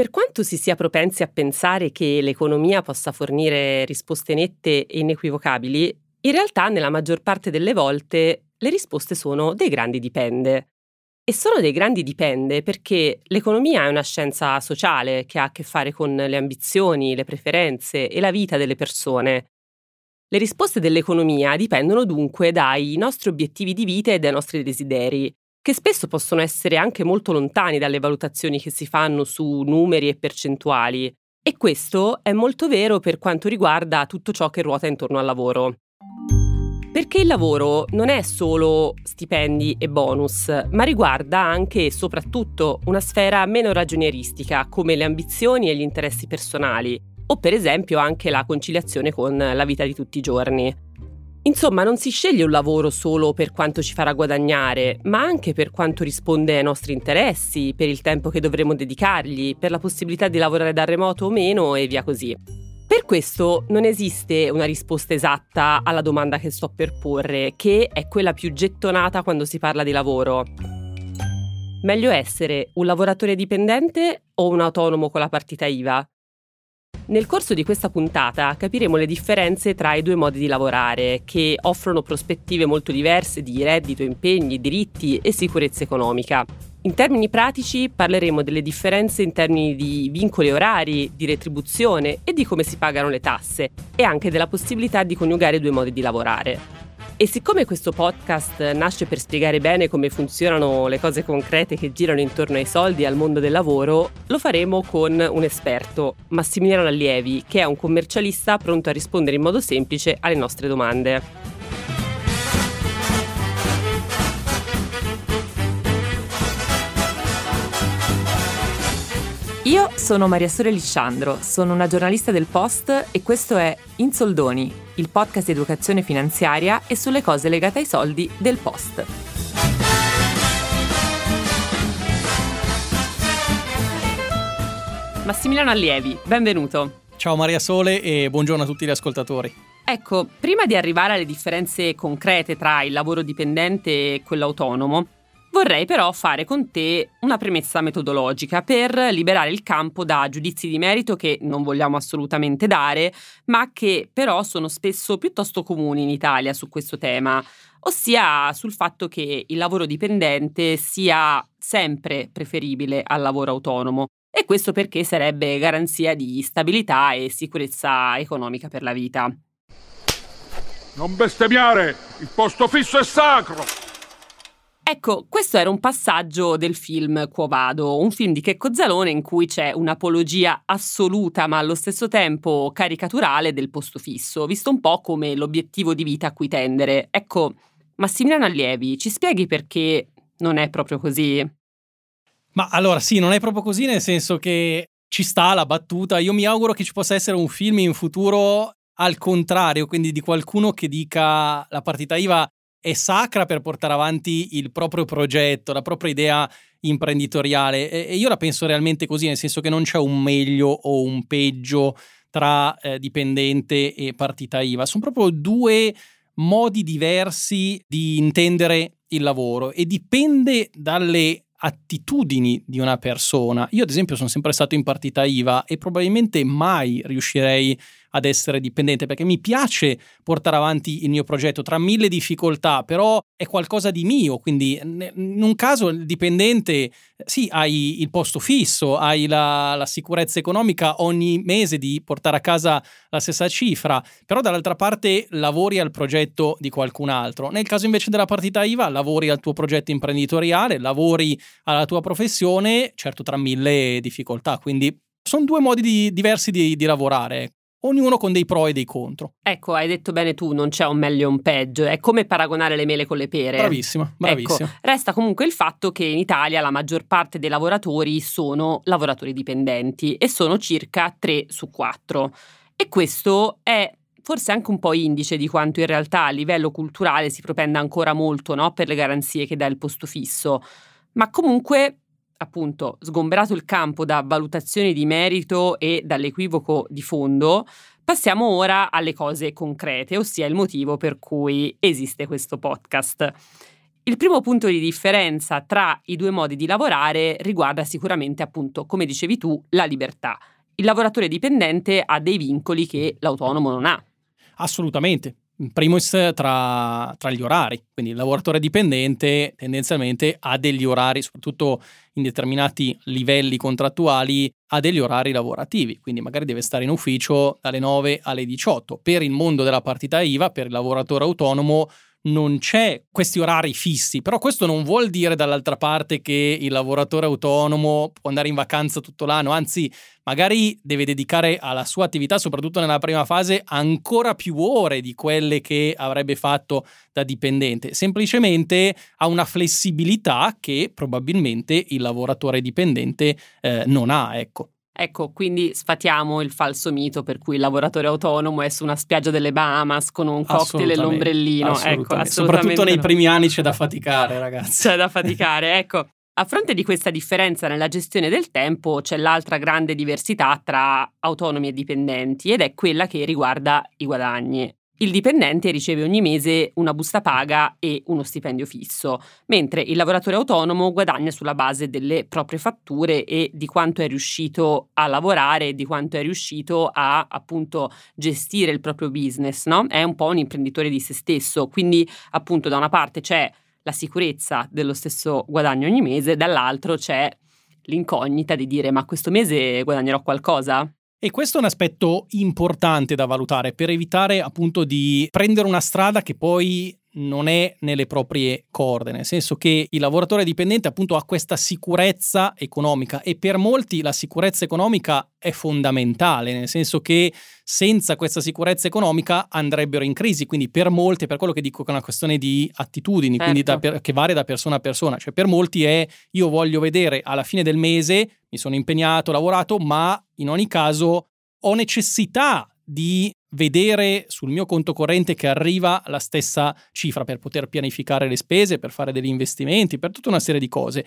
Per quanto si sia propensi a pensare che l'economia possa fornire risposte nette e inequivocabili, in realtà nella maggior parte delle volte le risposte sono dei grandi dipende. E sono dei grandi dipende perché l'economia è una scienza sociale che ha a che fare con le ambizioni, le preferenze e la vita delle persone. Le risposte dell'economia dipendono dunque dai nostri obiettivi di vita e dai nostri desideri, che spesso possono essere anche molto lontani dalle valutazioni che si fanno su numeri e percentuali. E questo è molto vero per quanto riguarda tutto ciò che ruota intorno al lavoro. Perché il lavoro non è solo stipendi e bonus, ma riguarda anche e soprattutto una sfera meno ragionieristica, come le ambizioni e gli interessi personali, o per esempio anche la conciliazione con la vita di tutti i giorni. Insomma, non si sceglie un lavoro solo per quanto ci farà guadagnare, ma anche per quanto risponde ai nostri interessi, per il tempo che dovremo dedicargli, per la possibilità di lavorare da remoto o meno e via così. Per questo non esiste una risposta esatta alla domanda che sto per porre, che è quella più gettonata quando si parla di lavoro. Meglio essere un lavoratore dipendente o un autonomo con la partita IVA? Nel corso di questa puntata capiremo le differenze tra i due modi di lavorare, che offrono prospettive molto diverse di reddito, impegni, diritti e sicurezza economica. In termini pratici parleremo delle differenze in termini di vincoli orari, di retribuzione e di come si pagano le tasse e anche della possibilità di coniugare due modi di lavorare. E siccome questo podcast nasce per spiegare bene come funzionano le cose concrete che girano intorno ai soldi e al mondo del lavoro, lo faremo con un esperto, Massimiliano Allievi, che è un commercialista pronto a rispondere in modo semplice alle nostre domande. Io sono Maria Sore Lisciandro, sono una giornalista del Post e questo è In Soldoni, il podcast di educazione finanziaria e sulle cose legate ai soldi del Post. Massimiliano Allievi, benvenuto. Ciao Maria Sole e buongiorno a tutti gli ascoltatori. Ecco, prima di arrivare alle differenze concrete tra il lavoro dipendente e quello autonomo, Vorrei però fare con te una premessa metodologica per liberare il campo da giudizi di merito che non vogliamo assolutamente dare, ma che però sono spesso piuttosto comuni in Italia su questo tema, ossia sul fatto che il lavoro dipendente sia sempre preferibile al lavoro autonomo. E questo perché sarebbe garanzia di stabilità e sicurezza economica per la vita. Non bestemmiare! Il posto fisso è sacro! Ecco, questo era un passaggio del film Quo Vado, un film di Checco Zalone in cui c'è un'apologia assoluta ma allo stesso tempo caricaturale del posto fisso, visto un po' come l'obiettivo di vita a cui tendere. Ecco, Massimiliano Allievi, ci spieghi perché non è proprio così? Ma allora sì, non è proprio così nel senso che ci sta la battuta. Io mi auguro che ci possa essere un film in futuro al contrario, quindi di qualcuno che dica la partita IVA è sacra per portare avanti il proprio progetto, la propria idea imprenditoriale e, io la penso realmente così, nel senso che non c'è un meglio o un peggio tra eh, dipendente e partita IVA, sono proprio due modi diversi di intendere il lavoro e dipende dalle attitudini di una persona. Io ad esempio sono sempre stato in partita IVA e probabilmente mai riuscirei ad essere dipendente perché mi piace portare avanti il mio progetto tra mille difficoltà, però è qualcosa di mio, quindi in un caso il dipendente sì, hai il posto fisso, hai la, la sicurezza economica ogni mese di portare a casa la stessa cifra, però dall'altra parte lavori al progetto di qualcun altro. Nel caso invece della partita IVA, lavori al tuo progetto imprenditoriale, lavori alla tua professione, certo tra mille difficoltà, quindi sono due modi di, diversi di, di lavorare ognuno con dei pro e dei contro. Ecco, hai detto bene tu, non c'è un meglio e un peggio, è come paragonare le mele con le pere. Bravissima, bravissima. Ecco, resta comunque il fatto che in Italia la maggior parte dei lavoratori sono lavoratori dipendenti e sono circa 3 su 4. E questo è forse anche un po' indice di quanto in realtà a livello culturale si propenda ancora molto no? per le garanzie che dà il posto fisso. Ma comunque appunto sgomberato il campo da valutazioni di merito e dall'equivoco di fondo, passiamo ora alle cose concrete, ossia il motivo per cui esiste questo podcast. Il primo punto di differenza tra i due modi di lavorare riguarda sicuramente, appunto, come dicevi tu, la libertà. Il lavoratore dipendente ha dei vincoli che l'autonomo non ha. Assolutamente. In primis tra, tra, gli orari, quindi il lavoratore dipendente tendenzialmente ha degli orari, soprattutto in determinati livelli contrattuali, ha degli orari lavorativi, quindi magari deve stare in ufficio dalle 9 alle 18. Per il mondo della partita IVA, per il lavoratore autonomo, non c'è questi orari fissi, però questo non vuol dire dall'altra parte che il lavoratore autonomo può andare in vacanza tutto l'anno, anzi magari deve dedicare alla sua attività, soprattutto nella prima fase, ancora più ore di quelle che avrebbe fatto da dipendente, semplicemente ha una flessibilità che probabilmente il lavoratore dipendente eh, non ha, ecco. Ecco, quindi sfatiamo il falso mito per cui il lavoratore autonomo è su una spiaggia delle Bahamas con un cocktail e l'ombrellino. Assolutamente. Ecco, assolutamente Soprattutto nei primi anni c'è da faticare, ragazzi. C'è da faticare, ecco. A fronte di questa differenza nella gestione del tempo c'è l'altra grande diversità tra autonomi e dipendenti ed è quella che riguarda i guadagni. Il dipendente riceve ogni mese una busta paga e uno stipendio fisso, mentre il lavoratore autonomo guadagna sulla base delle proprie fatture e di quanto è riuscito a lavorare di quanto è riuscito a appunto gestire il proprio business, no? È un po' un imprenditore di se stesso, quindi appunto da una parte c'è la sicurezza dello stesso guadagno ogni mese, dall'altro c'è l'incognita di dire ma questo mese guadagnerò qualcosa? E questo è un aspetto importante da valutare per evitare appunto di prendere una strada che poi non è nelle proprie corde, nel senso che il lavoratore dipendente appunto ha questa sicurezza economica e per molti la sicurezza economica è fondamentale, nel senso che senza questa sicurezza economica andrebbero in crisi, quindi per molti, per quello che dico che è una questione di attitudini, certo. quindi da, per, che varia da persona a persona, cioè per molti è io voglio vedere alla fine del mese, mi sono impegnato, lavorato, ma in ogni caso ho necessità di vedere sul mio conto corrente che arriva la stessa cifra per poter pianificare le spese, per fare degli investimenti, per tutta una serie di cose.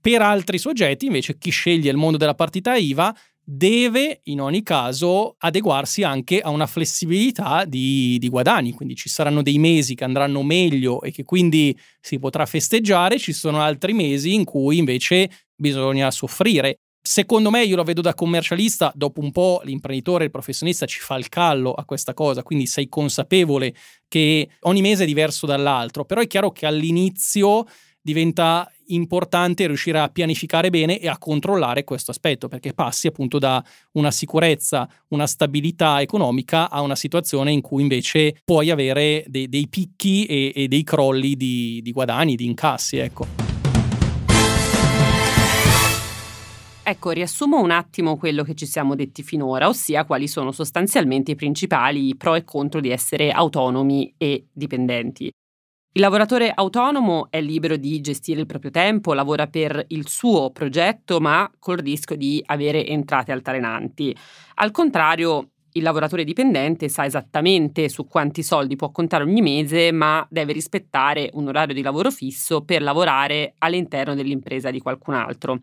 Per altri soggetti, invece, chi sceglie il mondo della partita IVA deve in ogni caso adeguarsi anche a una flessibilità di, di, guadagni, quindi ci saranno dei mesi che andranno meglio e che quindi si potrà festeggiare, ci sono altri mesi in cui invece bisogna soffrire Secondo me, io lo vedo da commercialista, dopo un po' l'imprenditore, il professionista ci fa il callo a questa cosa, quindi sei consapevole che ogni mese è diverso dall'altro, però è chiaro che all'inizio diventa importante riuscire a pianificare bene e a controllare questo aspetto, perché passi appunto da una sicurezza, una stabilità economica a una situazione in cui invece puoi avere dei, dei picchi e, e, dei crolli di, di guadagni, di incassi, ecco. Ecco, riassumo un attimo quello che ci siamo detti finora, ossia quali sono sostanzialmente i principali pro e contro di essere autonomi e dipendenti. Il lavoratore autonomo è libero di gestire il proprio tempo, lavora per il suo progetto, ma col rischio di avere entrate altalenanti. Al contrario, il lavoratore dipendente sa esattamente su quanti soldi può contare ogni mese, ma deve rispettare un orario di lavoro fisso per lavorare all'interno dell'impresa di qualcun altro.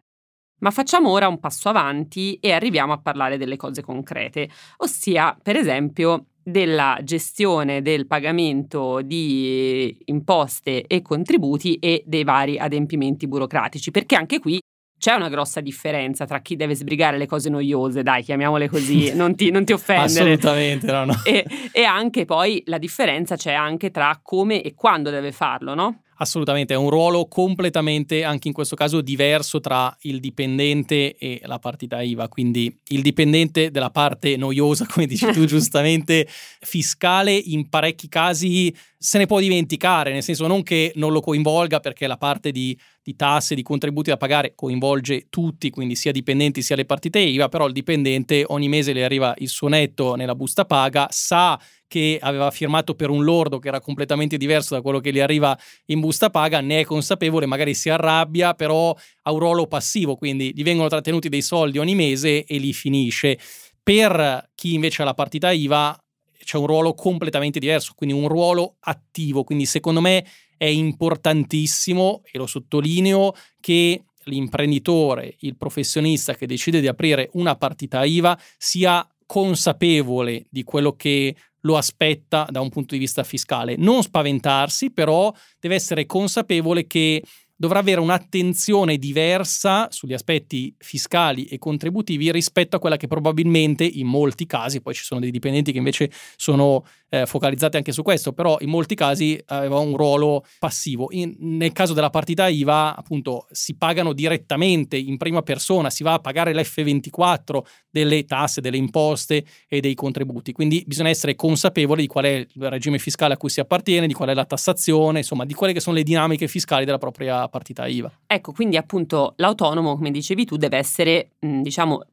Ma facciamo ora un passo avanti e arriviamo a parlare delle cose concrete, ossia, per esempio, della gestione del pagamento di imposte e contributi e dei vari adempimenti burocratici, perché anche qui c'è una grossa differenza tra chi deve sbrigare le cose noiose, dai, chiamiamole così, non ti, non ti offendere. Assolutamente, no, no. E, e anche poi la differenza c'è anche tra come e quando deve farlo, no? Assolutamente, è un ruolo completamente, anche in questo caso, diverso tra il dipendente e la partita IVA. Quindi il dipendente della parte noiosa, come dici tu giustamente, fiscale, in parecchi casi se ne può dimenticare, nel senso non che non lo coinvolga perché la parte di, di tasse, di contributi da pagare coinvolge tutti, quindi sia dipendenti sia le partite IVA, però il dipendente ogni mese le arriva il suo netto nella busta paga, sa che aveva firmato per un lordo che era completamente diverso da quello che gli arriva in busta paga, ne è consapevole, magari si arrabbia, però ha un ruolo passivo, quindi gli vengono trattenuti dei soldi ogni mese e li finisce. Per chi invece ha la partita IVA c'è un ruolo completamente diverso, quindi un ruolo attivo, quindi secondo me è importantissimo e lo sottolineo che l'imprenditore, il professionista che decide di aprire una partita IVA sia consapevole di quello che lo aspetta da un punto di vista fiscale. Non spaventarsi, però deve essere consapevole che dovrà avere un'attenzione diversa sugli aspetti fiscali e contributivi rispetto a quella che probabilmente in molti casi, poi ci sono dei dipendenti che invece sono eh, focalizzati anche su questo, però in molti casi aveva un ruolo passivo. In, nel caso della partita IVA, appunto, si pagano direttamente in prima persona, si va a pagare l'F24 delle tasse, delle imposte e dei contributi. Quindi bisogna essere consapevoli di qual è il regime fiscale a cui si appartiene, di qual è la tassazione, insomma, di quelle che sono le dinamiche fiscali della propria partita IVA. Ecco, quindi appunto l'autonomo, come dicevi tu, deve essere, diciamo,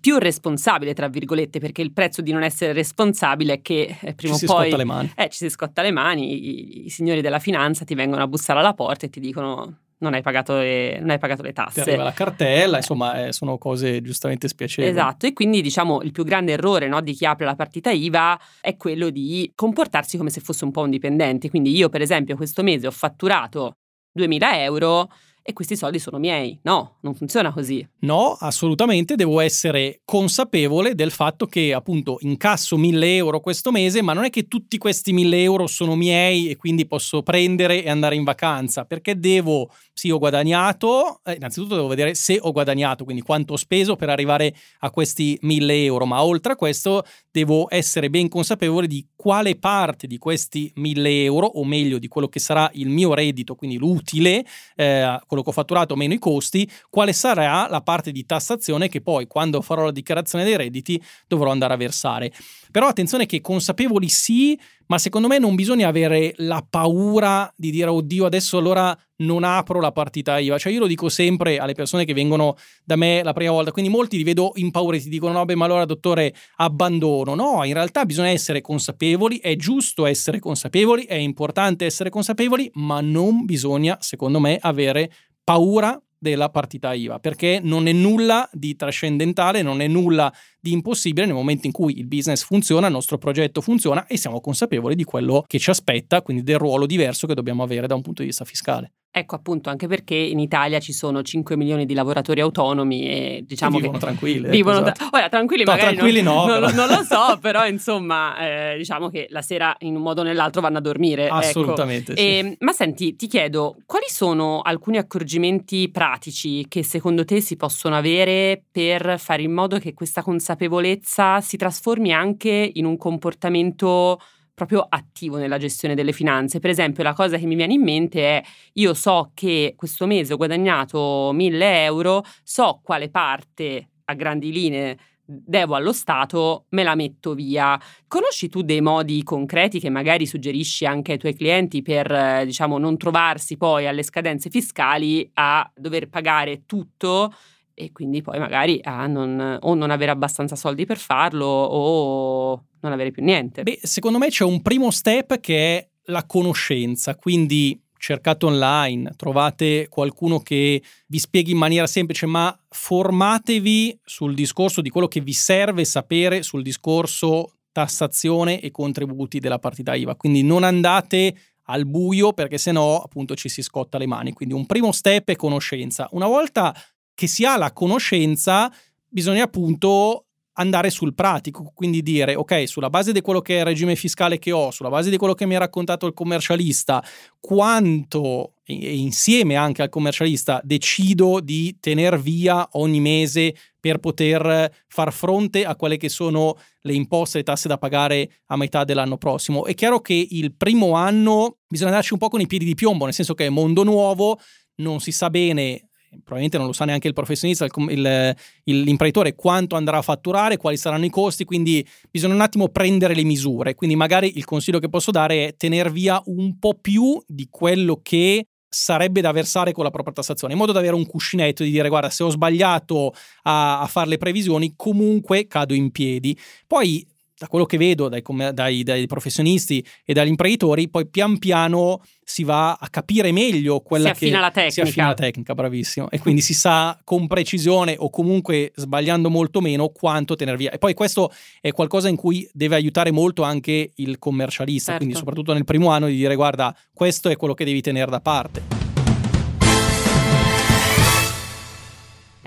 più responsabile, tra virgolette, perché il prezzo di non essere responsabile è che eh, prima ci o poi eh, ci si scotta le mani, i, i, signori della finanza ti vengono a bussare alla porta e ti dicono non hai pagato le, non hai pagato le tasse. Ti arriva la cartella, insomma, eh, sono cose giustamente spiacevoli. Esatto, e quindi diciamo il più grande errore no, di chi apre la partita IVA è quello di comportarsi come se fosse un po' un dipendente. Quindi io, per esempio, questo mese ho fatturato 2000 euro e questi soldi sono miei. No, non funziona così. No, assolutamente, devo essere consapevole del fatto che appunto incasso 1000 euro questo mese, ma non è che tutti questi 1000 euro sono miei e quindi posso prendere e andare in vacanza, perché devo, sì, ho guadagnato, eh, innanzitutto devo vedere se ho guadagnato, quindi quanto ho speso per arrivare a questi 1000 euro, ma oltre a questo devo essere ben consapevole di quale parte di questi 1000 euro, o meglio di quello che sarà il mio reddito, quindi l'utile, eh, quello che ho fatturato meno i costi, quale sarà la parte di tassazione che poi quando farò la dichiarazione dei redditi dovrò andare a versare. Però attenzione che consapevoli sì, ma secondo me non bisogna avere la paura di dire oddio adesso allora non apro la partita IVA. Cioè io lo dico sempre alle persone che vengono da me la prima volta, quindi molti li vedo impauriti, ti dicono no beh ma allora dottore abbandono. No, in realtà bisogna essere consapevoli, è giusto essere consapevoli, è importante essere consapevoli, ma non bisogna secondo me avere paura della partita IVA, perché non è nulla di trascendentale, non è nulla di impossibile nel momento in cui il business funziona, il nostro progetto funziona e siamo consapevoli di quello che ci aspetta, quindi del ruolo diverso che dobbiamo avere da un punto di vista fiscale. Ecco appunto anche perché in Italia ci sono 5 milioni di lavoratori autonomi e diciamo che vivono che tranquilli. Ecco, vivono esatto. tra- ora tranquilli no, magari tranquilli non, no, non, non, lo so, però insomma eh, diciamo che la sera in un modo o nell'altro vanno a dormire. Ecco. Assolutamente. Ecco. Sì. E, ma senti, ti chiedo, quali sono alcuni accorgimenti pratici che secondo te si possono avere per fare in modo che questa consapevolezza si trasformi anche in un comportamento proprio attivo nella gestione delle finanze. Per esempio, la cosa che mi viene in mente è io so che questo mese ho guadagnato 1000 euro, so quale parte a grandi linee devo allo Stato, me la metto via. Conosci tu dei modi concreti che magari suggerisci anche ai tuoi clienti per, diciamo, non trovarsi poi alle scadenze fiscali a dover pagare tutto e quindi poi magari a non, o non avere abbastanza soldi per farlo o non avere più niente. Beh, secondo me c'è un primo step che è la conoscenza, quindi cercate online, trovate qualcuno che vi spieghi in maniera semplice, ma formatevi sul discorso di quello che vi serve sapere sul discorso tassazione e contributi della partita IVA. Quindi non andate al buio perché sennò appunto ci si scotta le mani. Quindi un primo step è conoscenza. Una volta che si ha la conoscenza, bisogna appunto andare sul pratico, quindi dire ok, sulla base di quello che è il regime fiscale che ho, sulla base di quello che mi ha raccontato il commercialista, quanto e insieme anche al commercialista decido di tener via ogni mese per poter far fronte a quelle che sono le imposte e le tasse da pagare a metà dell'anno prossimo. È chiaro che il primo anno bisogna darci un po' con i piedi di piombo, nel senso che è mondo nuovo, non si sa bene probabilmente non lo sa neanche il professionista, il, il, il, l'imprenditore, quanto andrà a fatturare, quali saranno i costi, quindi bisogna un attimo prendere le misure. Quindi magari il consiglio che posso dare è tenere via un po' più di quello che sarebbe da versare con la propria tassazione, in modo da avere un cuscinetto di dire guarda se ho sbagliato a, a fare le previsioni comunque cado in piedi. Poi da quello che vedo dai, dai, dai, professionisti e dagli imprenditori, poi pian piano si va a capire meglio quella si che la tecnica. si affina la tecnica, bravissimo. E quindi si sa con precisione o comunque sbagliando molto meno quanto tener via. E poi questo è qualcosa in cui deve aiutare molto anche il commercialista, certo. quindi soprattutto nel primo anno di dire guarda, questo è quello che devi tenere da parte.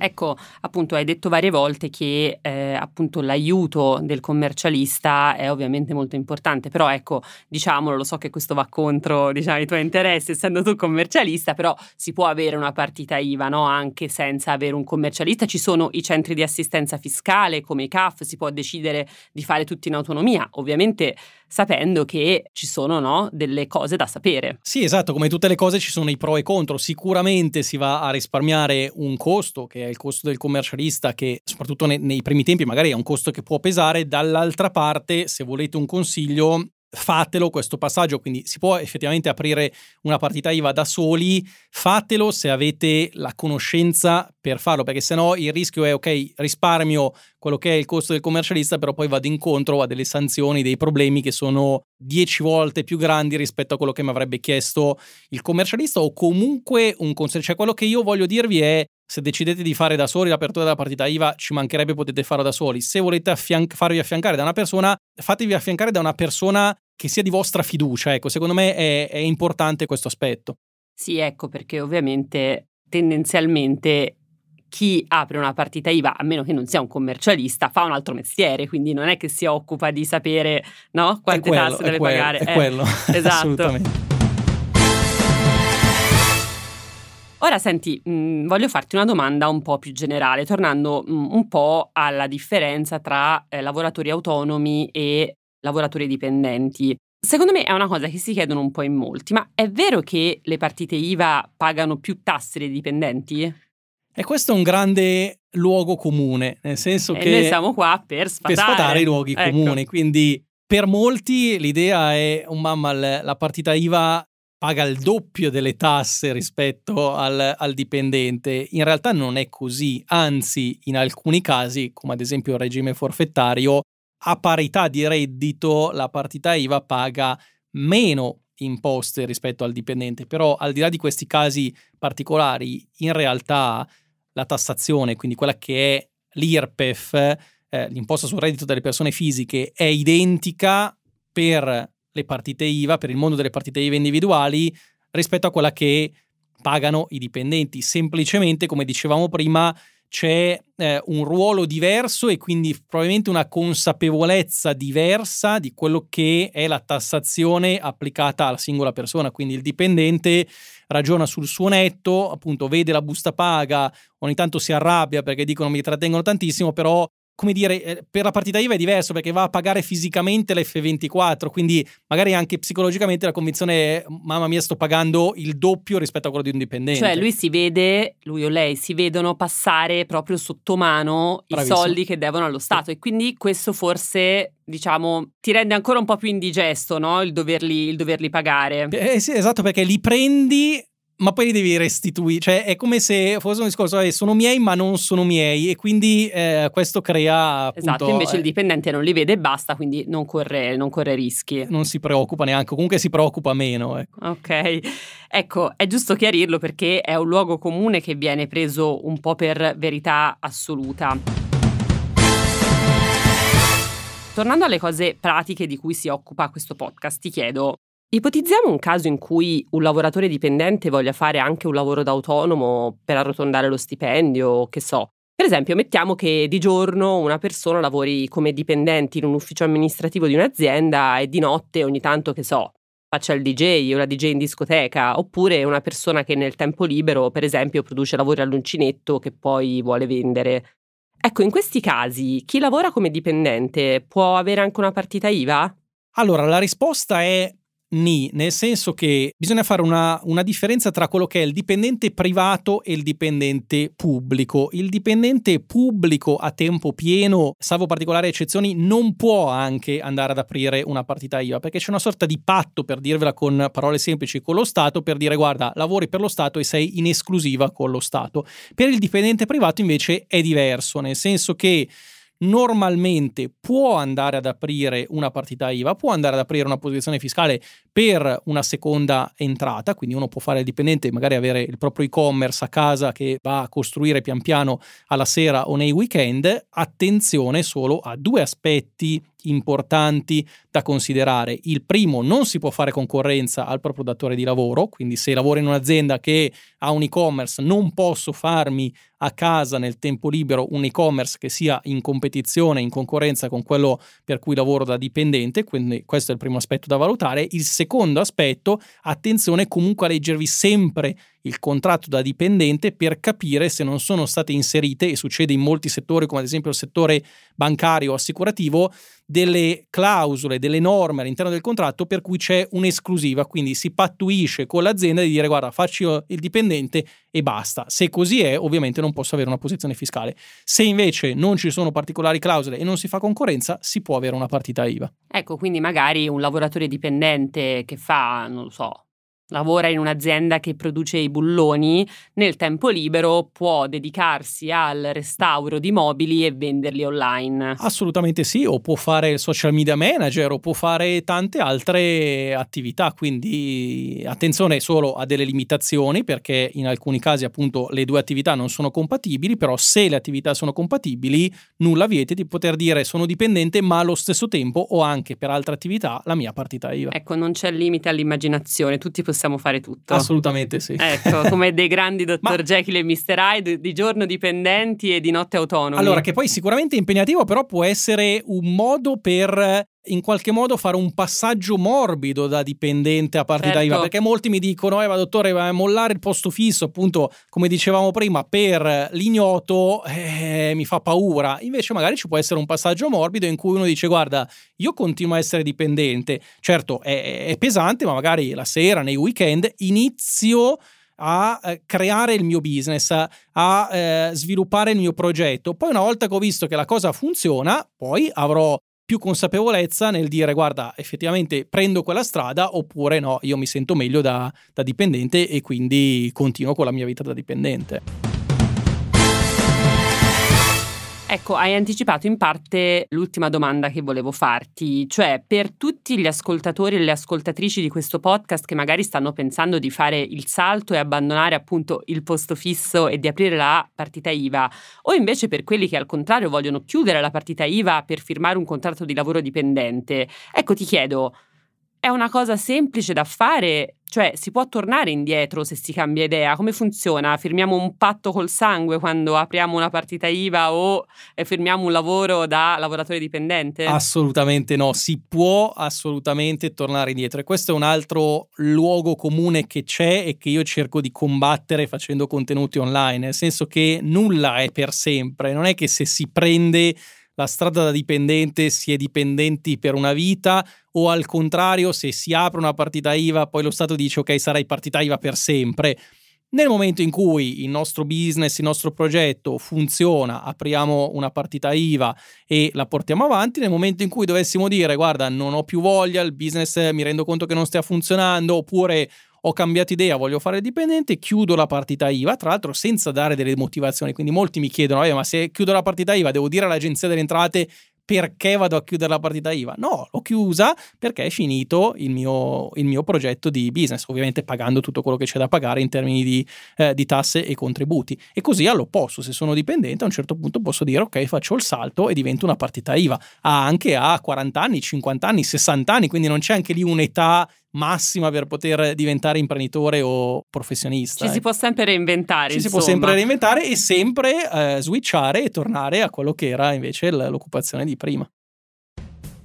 Ecco, appunto, hai detto varie volte che eh, appunto l'aiuto del commercialista è ovviamente molto importante, però ecco, diciamolo, lo so che questo va contro diciamo, i tuoi interessi, essendo tu commercialista, però si può avere una partita IVA no? anche senza avere un commercialista. Ci sono i centri di assistenza fiscale come i CAF, si può decidere di fare tutto in autonomia, ovviamente sapendo che ci sono no? delle cose da sapere. Sì, esatto, come tutte le cose ci sono i pro e contro. Sicuramente si va a risparmiare un costo che è il costo del commercialista che soprattutto nei, nei primi tempi magari è un costo che può pesare, dall'altra parte se volete un consiglio fatelo questo passaggio, quindi si può effettivamente aprire una partita IVA da soli, fatelo se avete la conoscenza per farlo, perché sennò il rischio è ok, risparmio quello che è il costo del commercialista, però poi vado incontro a delle sanzioni, dei problemi che sono dieci volte più grandi rispetto a quello che mi avrebbe chiesto il commercialista o comunque un consiglio. Cioè quello che io voglio dirvi è se decidete di fare da soli l'apertura della partita IVA, ci mancherebbe, potete farlo da soli. Se volete affian- farvi affiancare da una persona, fatevi affiancare da una persona che sia di vostra fiducia. Ecco, secondo me è, è importante questo aspetto. Sì, ecco, perché ovviamente tendenzialmente chi apre una partita IVA, a meno che non sia un commercialista, fa un altro mestiere, quindi non è che si occupa di sapere no, quante quello, tasse deve quello, pagare. È eh, quello, esatto. Ora senti, mh, mm, voglio farti una domanda un po' più generale, tornando mh, mm, un po' alla differenza tra eh, lavoratori autonomi e lavoratori dipendenti. Secondo me è una cosa che si chiedono un po' in molti, ma è vero che le partite IVA pagano più tasse dei dipendenti? E questo è un grande luogo comune, nel senso e che... noi siamo qua per sfatare. Per sfatare i luoghi ecco. comuni, quindi per molti l'idea è, oh mamma, la partita IVA paga il doppio delle tasse rispetto al, al, dipendente. In realtà non è così, anzi in alcuni casi, come ad esempio il regime forfettario, a parità di reddito la partita IVA paga meno imposte rispetto al dipendente, però al di là di questi casi particolari, in realtà la tassazione, quindi quella che è l'IRPEF, eh, l'imposta sul reddito delle persone fisiche, è identica per le partite IVA, per il mondo delle partite IVA individuali, rispetto a quella che pagano i dipendenti. Semplicemente, come dicevamo prima, c'è eh, un ruolo diverso e quindi probabilmente una consapevolezza diversa di quello che è la tassazione applicata alla singola persona. Quindi il dipendente ragiona sul suo netto, appunto vede la busta paga, ogni tanto si arrabbia perché dicono mi trattengono tantissimo, però come dire, eh, per la partita IVA è diverso perché va a pagare fisicamente l'F24, quindi magari anche psicologicamente la convinzione è mamma mia sto pagando il doppio rispetto a quello di un dipendente. Cioè lui si vede, lui o lei si vedono passare proprio sotto mano Bravissimo. i soldi che devono allo Stato e quindi questo forse diciamo, ti rende ancora un po' più indigesto, no? Il doverli, il doverli pagare. Eh sì, esatto, perché li prendi ma poi li devi restituire. Cioè, è come se fosse un discorso, eh, sono miei, ma non sono miei. E quindi eh, questo crea. Appunto, esatto, invece eh, il dipendente non li vede e basta, quindi non corre, non corre rischi. Non si preoccupa neanche, comunque si preoccupa meno. Ecco. Ok, ecco, è giusto chiarirlo perché è un luogo comune che viene preso un po' per verità assoluta. Tornando alle cose pratiche di cui si occupa questo podcast, ti chiedo, Ipotizziamo un caso in cui un lavoratore dipendente voglia fare anche un lavoro da autonomo per arrotondare lo stipendio, che so. Per esempio, mettiamo che di giorno una persona lavori come dipendente in un ufficio amministrativo di un'azienda e di notte ogni tanto, che so, faccia il DJ o la DJ in discoteca, oppure una persona che nel tempo libero, per esempio, produce lavori all'uncinetto che poi vuole vendere. Ecco, in questi casi, chi lavora come dipendente può avere anche una partita IVA? Allora, la risposta è Ni, nel senso che bisogna fare una, una, differenza tra quello che è il dipendente privato e il dipendente pubblico. Il dipendente pubblico a tempo pieno, salvo particolari eccezioni, non può anche andare ad aprire una partita IVA perché c'è una sorta di patto, per dirvela con parole semplici, con lo Stato per dire guarda, lavori per lo Stato e sei in esclusiva con lo Stato. Per il dipendente privato invece è diverso, nel senso che normalmente può andare ad aprire una partita IVA, può andare ad aprire una posizione fiscale per una seconda entrata, quindi uno può fare il dipendente, magari avere il proprio e-commerce a casa che va a costruire pian piano alla sera o nei weekend. Attenzione solo a due aspetti importanti da considerare. Il primo, non si può fare concorrenza al proprio datore di lavoro, quindi se lavoro in un'azienda che ha un e-commerce non posso farmi a casa nel tempo libero un e-commerce che sia in competizione, in concorrenza con quello per cui lavoro da dipendente, quindi questo è il primo aspetto da valutare. Il secondo aspetto, attenzione comunque a leggervi sempre il contratto da dipendente per capire se non sono state inserite, e succede in molti settori come ad esempio il settore bancario o assicurativo, delle clausole, delle norme all'interno del contratto per cui c'è un'esclusiva, quindi si pattuisce con l'azienda di dire guarda faccio il dipendente e basta. Se così è ovviamente non posso avere una posizione fiscale. Se invece non ci sono particolari clausole e non si fa concorrenza si può avere una partita IVA. Ecco, quindi magari un lavoratore dipendente che fa, non lo so, lavora in un'azienda che produce i bulloni, nel tempo libero può dedicarsi al restauro di mobili e venderli online. Assolutamente sì, o può fare il social media manager o può fare tante altre attività, quindi attenzione solo a delle limitazioni perché in alcuni casi appunto le due attività non sono compatibili, però se le attività sono compatibili nulla vieta di poter dire sono dipendente ma allo stesso tempo ho anche per altre attività la mia partita IVA. Ecco, non c'è limite all'immaginazione, tutti possiamo possiamo fare tutto. Assolutamente sì. Ecco, come dei grandi Dr. Ma... Jekyll e Mr. Hyde, di giorno dipendenti e di notte autonomi. Allora, che poi sicuramente impegnativo, però può essere un modo per in qualche modo fare un passaggio morbido da dipendente a partita certo. IVA perché molti mi dicono eh ma dottore va a mollare il posto fisso appunto come dicevamo prima per l'ignoto eh, mi fa paura invece magari ci può essere un passaggio morbido in cui uno dice guarda io continuo a essere dipendente certo è, è pesante ma magari la sera nei weekend inizio a eh, creare il mio business, a eh, sviluppare il mio progetto. Poi una volta che ho visto che la cosa funziona, poi avrò più consapevolezza nel dire guarda effettivamente prendo quella strada oppure no, io mi sento meglio da, da dipendente e quindi continuo con la mia vita da dipendente. Ecco, hai anticipato in parte l'ultima domanda che volevo farti, cioè per tutti gli ascoltatori e le ascoltatrici di questo podcast che magari stanno pensando di fare il salto e abbandonare appunto il posto fisso e di aprire la partita IVA, o invece per quelli che al contrario vogliono chiudere la partita IVA per firmare un contratto di lavoro dipendente, ecco ti chiedo, è una cosa semplice da fare cioè, si può tornare indietro se si cambia idea? Come funziona? Firmiamo un patto col sangue quando apriamo una partita IVA o eh, firmiamo un lavoro da lavoratore dipendente? Assolutamente no, si può assolutamente tornare indietro e questo è un altro luogo comune che c'è e che io cerco di combattere facendo contenuti online, nel senso che nulla è per sempre, non è che se si prende la strada da dipendente si è dipendenti per una vita o al contrario se si apre una partita IVA poi lo Stato dice ok sarai partita IVA per sempre. Nel momento in cui il nostro business, il nostro progetto funziona, apriamo una partita IVA e la portiamo avanti, nel momento in cui dovessimo dire guarda non ho più voglia, il business mi rendo conto che non stia funzionando oppure ho cambiato idea, voglio fare dipendente, chiudo la partita IVA, tra l'altro senza dare delle motivazioni. Quindi molti mi chiedono, ma se chiudo la partita IVA devo dire all'agenzia delle entrate perché vado a chiudere la partita IVA. No, l'ho chiusa perché è finito il mio, il mio progetto di business, ovviamente pagando tutto quello che c'è da pagare in termini di, eh, di, tasse e contributi. E così all'opposto, se sono dipendente, a un certo punto posso dire ok, faccio il salto e divento una partita IVA. Ha anche a 40 anni, 50 anni, 60 anni, quindi non c'è anche lì un'età massima per poter diventare imprenditore o professionista. Ci si può sempre reinventare. Ci insomma. si può sempre reinventare e sempre eh, switchare e tornare a quello che era invece l'occupazione di prima.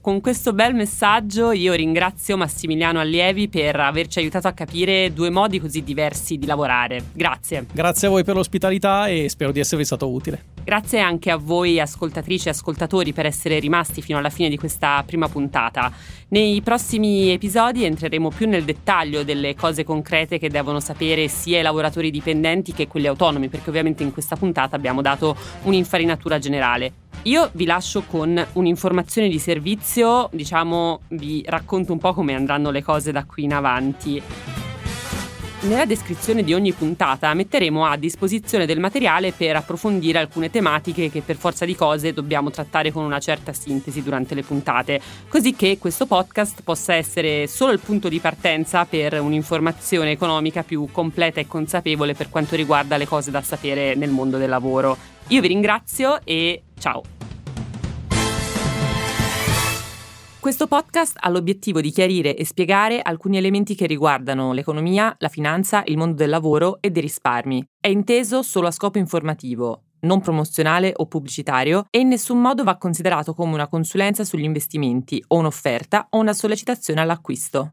Con questo bel messaggio io ringrazio Massimiliano Allievi per averci aiutato a capire due modi così diversi di lavorare. Grazie. Grazie a voi per l'ospitalità e spero di esservi stato utile. Grazie anche a voi ascoltatrici e ascoltatori per essere rimasti fino alla fine di questa prima puntata. Nei prossimi episodi entreremo più nel dettaglio delle cose concrete che devono sapere sia i lavoratori dipendenti che quelli autonomi, perché ovviamente in questa puntata abbiamo dato un'infarinatura generale. Io vi lascio con un'informazione di servizio, diciamo vi racconto un po' come andranno le cose da qui in avanti. Nella descrizione di ogni puntata metteremo a disposizione del materiale per approfondire alcune tematiche che per forza di cose dobbiamo trattare con una certa sintesi durante le puntate, così che questo podcast possa essere solo il punto di partenza per un'informazione economica più completa e consapevole per quanto riguarda le cose da sapere nel mondo del lavoro. Io vi ringrazio e ciao! Questo podcast ha l'obiettivo di chiarire e spiegare alcuni elementi che riguardano l'economia, la finanza, il mondo del lavoro e dei risparmi. È inteso solo a scopo informativo, non promozionale o pubblicitario e in nessun modo va considerato come una consulenza sugli investimenti o un'offerta o una sollecitazione all'acquisto.